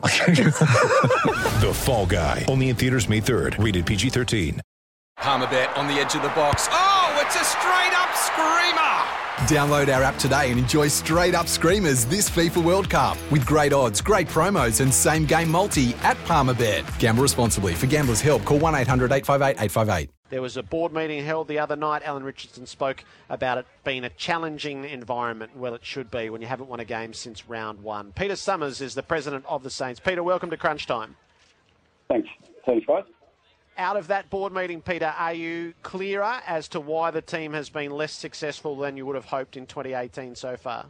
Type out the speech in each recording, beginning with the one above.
The Fall Guy. Only in theaters May 3rd. Rated PG-13. Palmerbet on the edge of the box. Oh, it's a straight up screamer! Download our app today and enjoy straight up screamers this FIFA World Cup with great odds, great promos, and same game multi at Palmerbet. Gamble responsibly. For gamblers' help, call 1 800 858 858. There was a board meeting held the other night. Alan Richardson spoke about it being a challenging environment. Well, it should be when you haven't won a game since round one. Peter Summers is the president of the Saints. Peter, welcome to Crunch Time. Thanks. Thanks, guys. Out of that board meeting, Peter, are you clearer as to why the team has been less successful than you would have hoped in 2018 so far?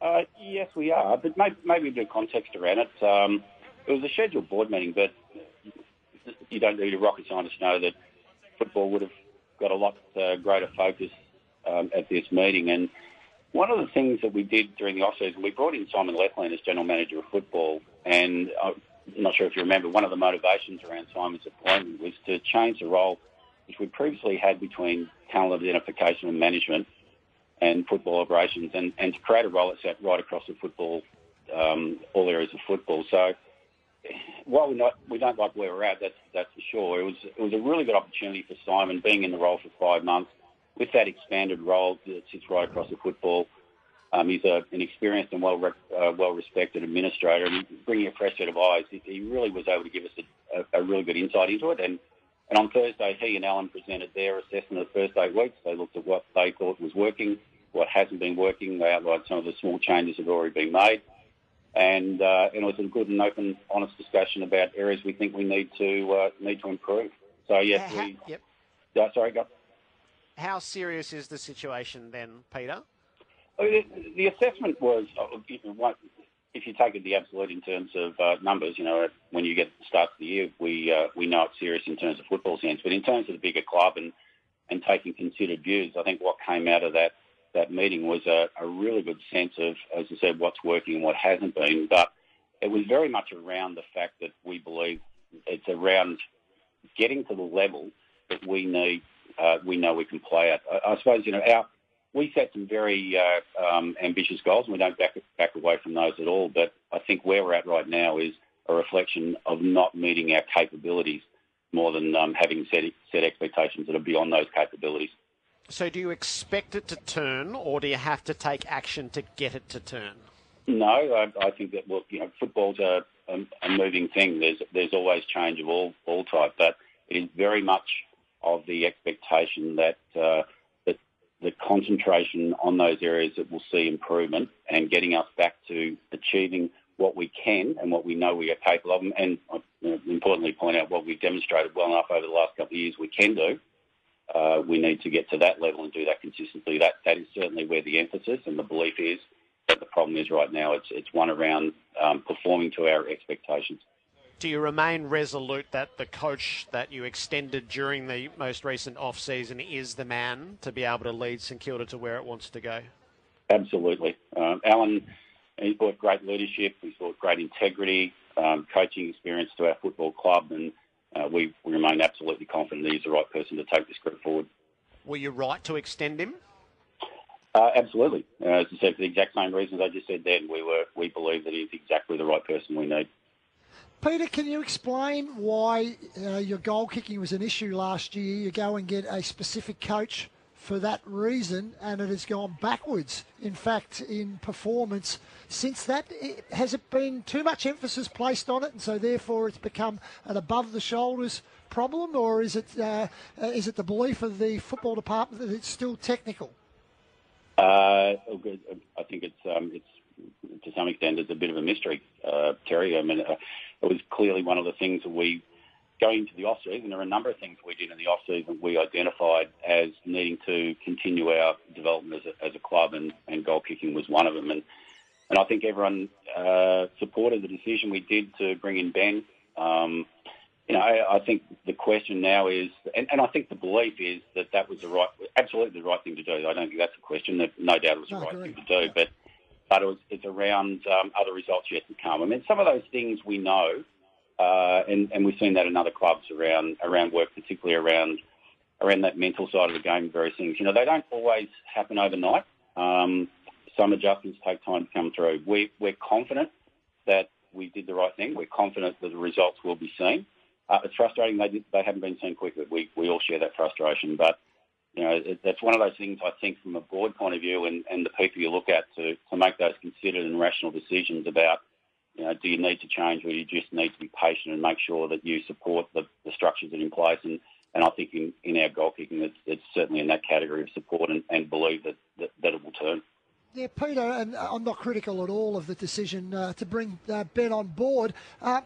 Uh, yes, we are, but maybe, maybe a bit of context around it. Um, it was a scheduled board meeting, but you don't need a rocket scientist to know that football would have got a lot uh, greater focus um, at this meeting. And one of the things that we did during the off-season, we brought in Simon Lethlean as general manager of football, and uh, I'm not sure if you remember, one of the motivations around Simon's appointment was to change the role which we previously had between talent identification and management and football operations, and, and to create a role that sat right across the football, um, all areas of football. So while we're not, we don't like where we're at, that's, that's for sure. It was, it was a really good opportunity for Simon being in the role for five months with that expanded role that sits right across the football. Um, he's a, an experienced and well uh, well respected administrator, and bringing a fresh set of eyes, he, he really was able to give us a, a, a really good insight into it. And and on Thursday, he and Alan presented their assessment of the first eight weeks. They looked at what they thought was working, what hasn't been working. They outlined some of the small changes that have already been made, and uh, and it was a good and open, honest discussion about areas we think we need to uh, need to improve. So yes, Uh, we. yep. Sorry, go. How serious is the situation then, Peter? I mean, The assessment was, you if you take it the absolute in terms of uh, numbers, you know, when you get to the start of the year, we uh, we know it's serious in terms of football sense, but in terms of the bigger club and and taking considered views, I think what came out of that that meeting was a, a really good sense of, as I said, what's working and what hasn't been. But it was very much around the fact that we believe it's around getting to the level that we need, uh, we know we can play at. I, I suppose, you know, our, we set some very uh, um, ambitious goals and we don't back, back away from those at all. But I think where we're at right now is a reflection of not meeting our capabilities more than um, having set, set expectations that are beyond those capabilities. So, do you expect it to turn, or do you have to take action to get it to turn? No, I, I think that well, you know, football's a, a, a moving thing. There's there's always change of all all type, but it is very much of the expectation that uh, concentration on those areas that will see improvement and getting us back to achieving what we can and what we know we are capable of, and importantly point out what we've demonstrated well enough over the last couple of years we can do. Uh, we need to get to that level and do that consistently. That that is certainly where the emphasis and the belief is. But the problem is right now it's it's one around um, performing to our expectations. Do you remain resolute that the coach that you extended during the most recent off season is the man to be able to lead St Kilda to where it wants to go? Absolutely, um, Alan. He's brought great leadership. He's brought great integrity, um, coaching experience to our football club, and uh, we, we remain absolutely confident that he's the right person to take this group forward. Were you right to extend him? Uh, absolutely. Uh, as I said, for the exact same reasons I just said then, we were we believe that he's exactly the right person we need. Peter, can you explain why uh, your goal kicking was an issue last year? You go and get a specific coach for that reason, and it has gone backwards. In fact, in performance since that, it, has it been too much emphasis placed on it, and so therefore it's become an above the shoulders problem, or is it uh, uh, is it the belief of the football department that it's still technical? Uh, oh. I think it's um, it's to some extent it's a bit of a mystery, uh, Terry. I mean, uh, it was clearly one of the things that we going into the off season. There are a number of things we did in the off season we identified as needing to continue our development as a, as a club, and, and goal kicking was one of them. And and I think everyone uh, supported the decision we did to bring in Ben. Um, you know, I, I think the question now is, and, and I think the belief is that that was the right, absolutely the right thing to do. I don't think that's a question. That no doubt it was the right thing to do, but but it was, it's around um, other results yet to come. I mean, some of those things we know, uh, and, and we've seen that in other clubs around around work, particularly around around that mental side of the game, various things. You know, they don't always happen overnight. Um, some adjustments take time to come through. We, we're confident that we did the right thing. We're confident that the results will be seen. Uh, it's frustrating they, they haven't been seen quickly. We, we all share that frustration, but you know that's one of those things I think from a board point of view and, and the people you look at to, to make those considered and rational decisions about you know do you need to change or do you just need to be patient and make sure that you support the, the structures that are in place and and I think in, in our goal kicking, it's, it's certainly in that category of support and, and believe that, that, that it will turn. Yeah, Peter, and I'm not critical at all of the decision uh, to bring uh, Ben on board. Uh,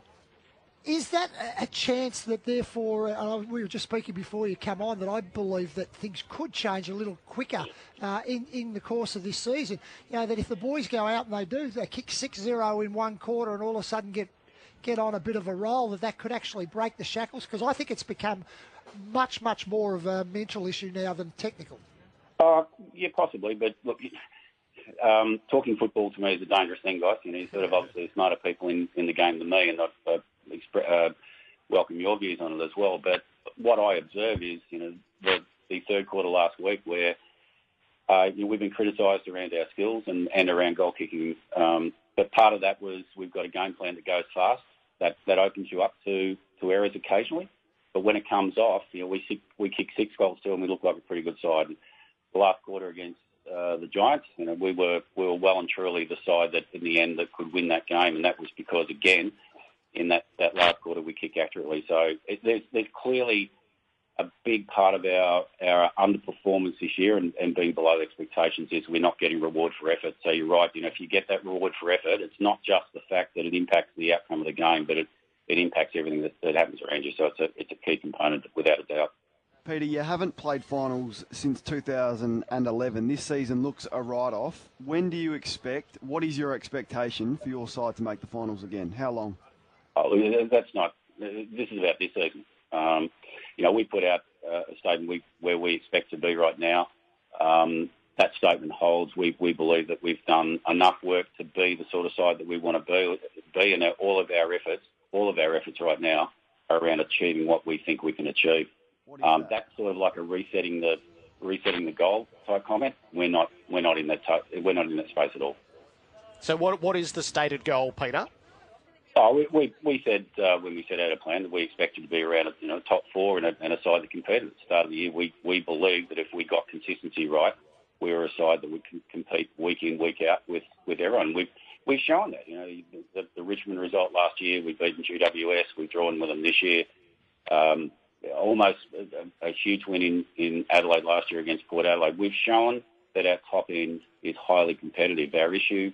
is that a chance that, therefore, uh, we were just speaking before you come on, that I believe that things could change a little quicker uh, in, in the course of this season? You know, that if the boys go out and they do, they kick 6 0 in one quarter and all of a sudden get get on a bit of a roll, that that could actually break the shackles? Because I think it's become much, much more of a mental issue now than technical. Uh, yeah, possibly. But look, um, talking football to me is a dangerous thing, guys. You know, you're sort of obviously smarter people in, in the game than me, and I uh, expre- uh, welcome your views on it as well. But what I observe is, you know, the, the third quarter last week where uh, you know, we've been criticised around our skills and, and around goal kicking. Um, but part of that was we've got a game plan that goes fast. That that opens you up to, to errors occasionally. But when it comes off, you know, we we kick six goals to and we look like a pretty good side. The last quarter against uh, the Giants, you know, we were we were well and truly the side that in the end that could win that game, and that was because again, in that, last quarter we kick accurately. So there's there's clearly a big part of our, underperformance this year and, being below expectations is we're not getting reward for effort. So you're right, you know, if you get that reward for effort, it's not just the fact that it impacts the outcome of the game, but it, impacts everything that, happens around you. So it's a, it's a key component without a doubt. Peter, you haven't played finals since 2011. This season looks a write-off. When do you expect? What is your expectation for your side to make the finals again? How long? Oh, that's not. This is about this season. Um, you know, we put out uh, a statement we, where we expect to be right now. Um, that statement holds. We, we believe that we've done enough work to be the sort of side that we want to be, be and all of our efforts all of our efforts right now are around achieving what we think we can achieve. Um, that? That's sort of like a resetting the resetting the goal type comment. We're not we're not in that t- we're not in that space at all. So what what is the stated goal, Peter? Oh, we, we, we said uh, when we set out a plan that we expected to be around you know top four and a, and a side that competed at the start of the year. We we believe that if we got consistency right, we were a side that would compete week in week out with with everyone. We've we've shown that. You know, the, the Richmond result last year, we've beaten GWS, we've drawn with them this year. Um, almost a, a, huge win in, in Adelaide last year against Port Adelaide. We've shown that our top end is highly competitive. Our issue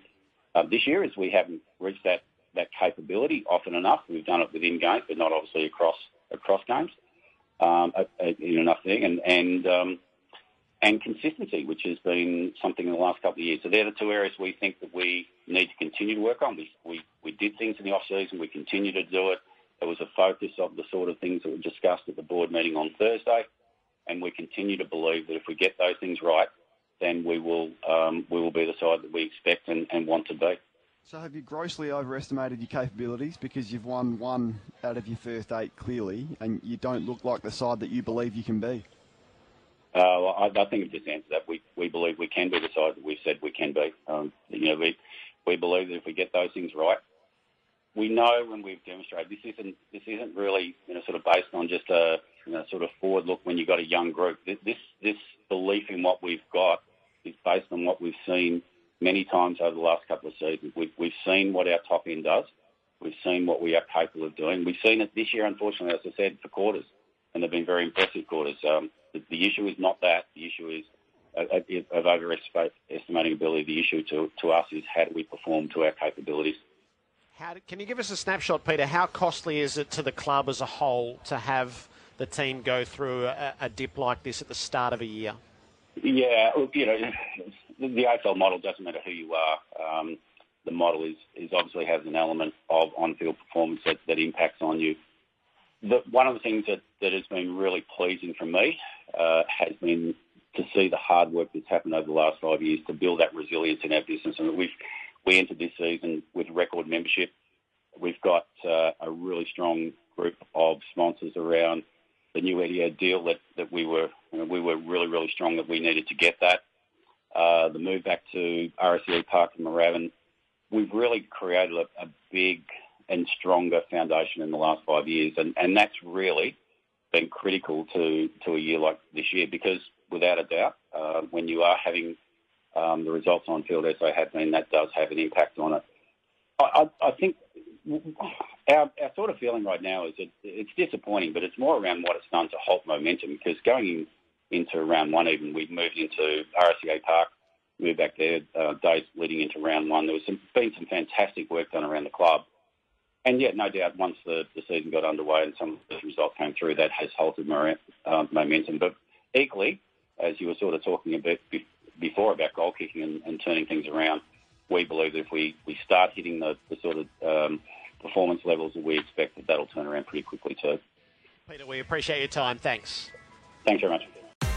uh, this year is we haven't reached that, that capability often enough. We've done it within games, but not obviously across across games um, in enough thing. And, and um, and consistency, which has been something in the last couple of years. So they're the two areas we think that we need to continue to work on. We, we, we did things in the off-season. We continue to do it. It was a focus of the sort of things that were discussed at the board meeting on Thursday. And we continue to believe that if we get those things right, then we will, um, we will be the side that we expect and, and want to be. So have you grossly overestimated your capabilities because you've won one out of your first eight clearly and you don't look like the side that you believe you can be? Uh, well, I, I think I've just answered that. We, we believe we can be the side that we've said we can be. Um, you know, we, we believe that if we get those things right, we know when we've demonstrated this isn't this isn't really you know sort of based on just a you know sort of forward look when you've got a young group. This this belief in what we've got is based on what we've seen many times over the last couple of seasons. We've we've seen what our top end does. We've seen what we are capable of doing. We've seen it this year, unfortunately, as I said, for quarters, and they've been very impressive quarters. Um, the, the issue is not that. The issue is uh, uh of overestimating ability. The issue to, to us is how do we perform to our capabilities. How, can you give us a snapshot, Peter? How costly is it to the club as a whole to have the team go through a, a dip like this at the start of a year? Yeah, look, you know, the AFL model doesn't matter who you are. Um, the model is, is obviously has an element of on-field performance that, that impacts on you the, one of the things that, that has been really pleasing for me uh, has been to see the hard work that's happened over the last five years to build that resilience in our business. And we've we entered this season with record membership. We've got uh, a really strong group of sponsors around the new Etihad deal that, that we were you know, we were really really strong that we needed to get that. Uh, the move back to RSEA Park in Moorabbin, we've really created a, a big and stronger foundation in the last five years, and, and that's really been critical to, to a year like this year because without a doubt, uh, when you are having um, the results on field as they have been, that does have an impact on it. I, I, I think our, our sort of feeling right now is that it's disappointing, but it's more around what it's done to halt momentum because going in, into round one, even we've moved into RSEA Park, moved back there uh, days leading into round one. There was some, been some fantastic work done around the club. And yet, no doubt, once the, the season got underway and some of the results came through, that has halted uh, momentum. But equally, as you were sort of talking about before about goal kicking and, and turning things around, we believe that if we, we start hitting the, the sort of um, performance levels that we expect, that that'll turn around pretty quickly too. Peter, we appreciate your time. Thanks. Thanks very much.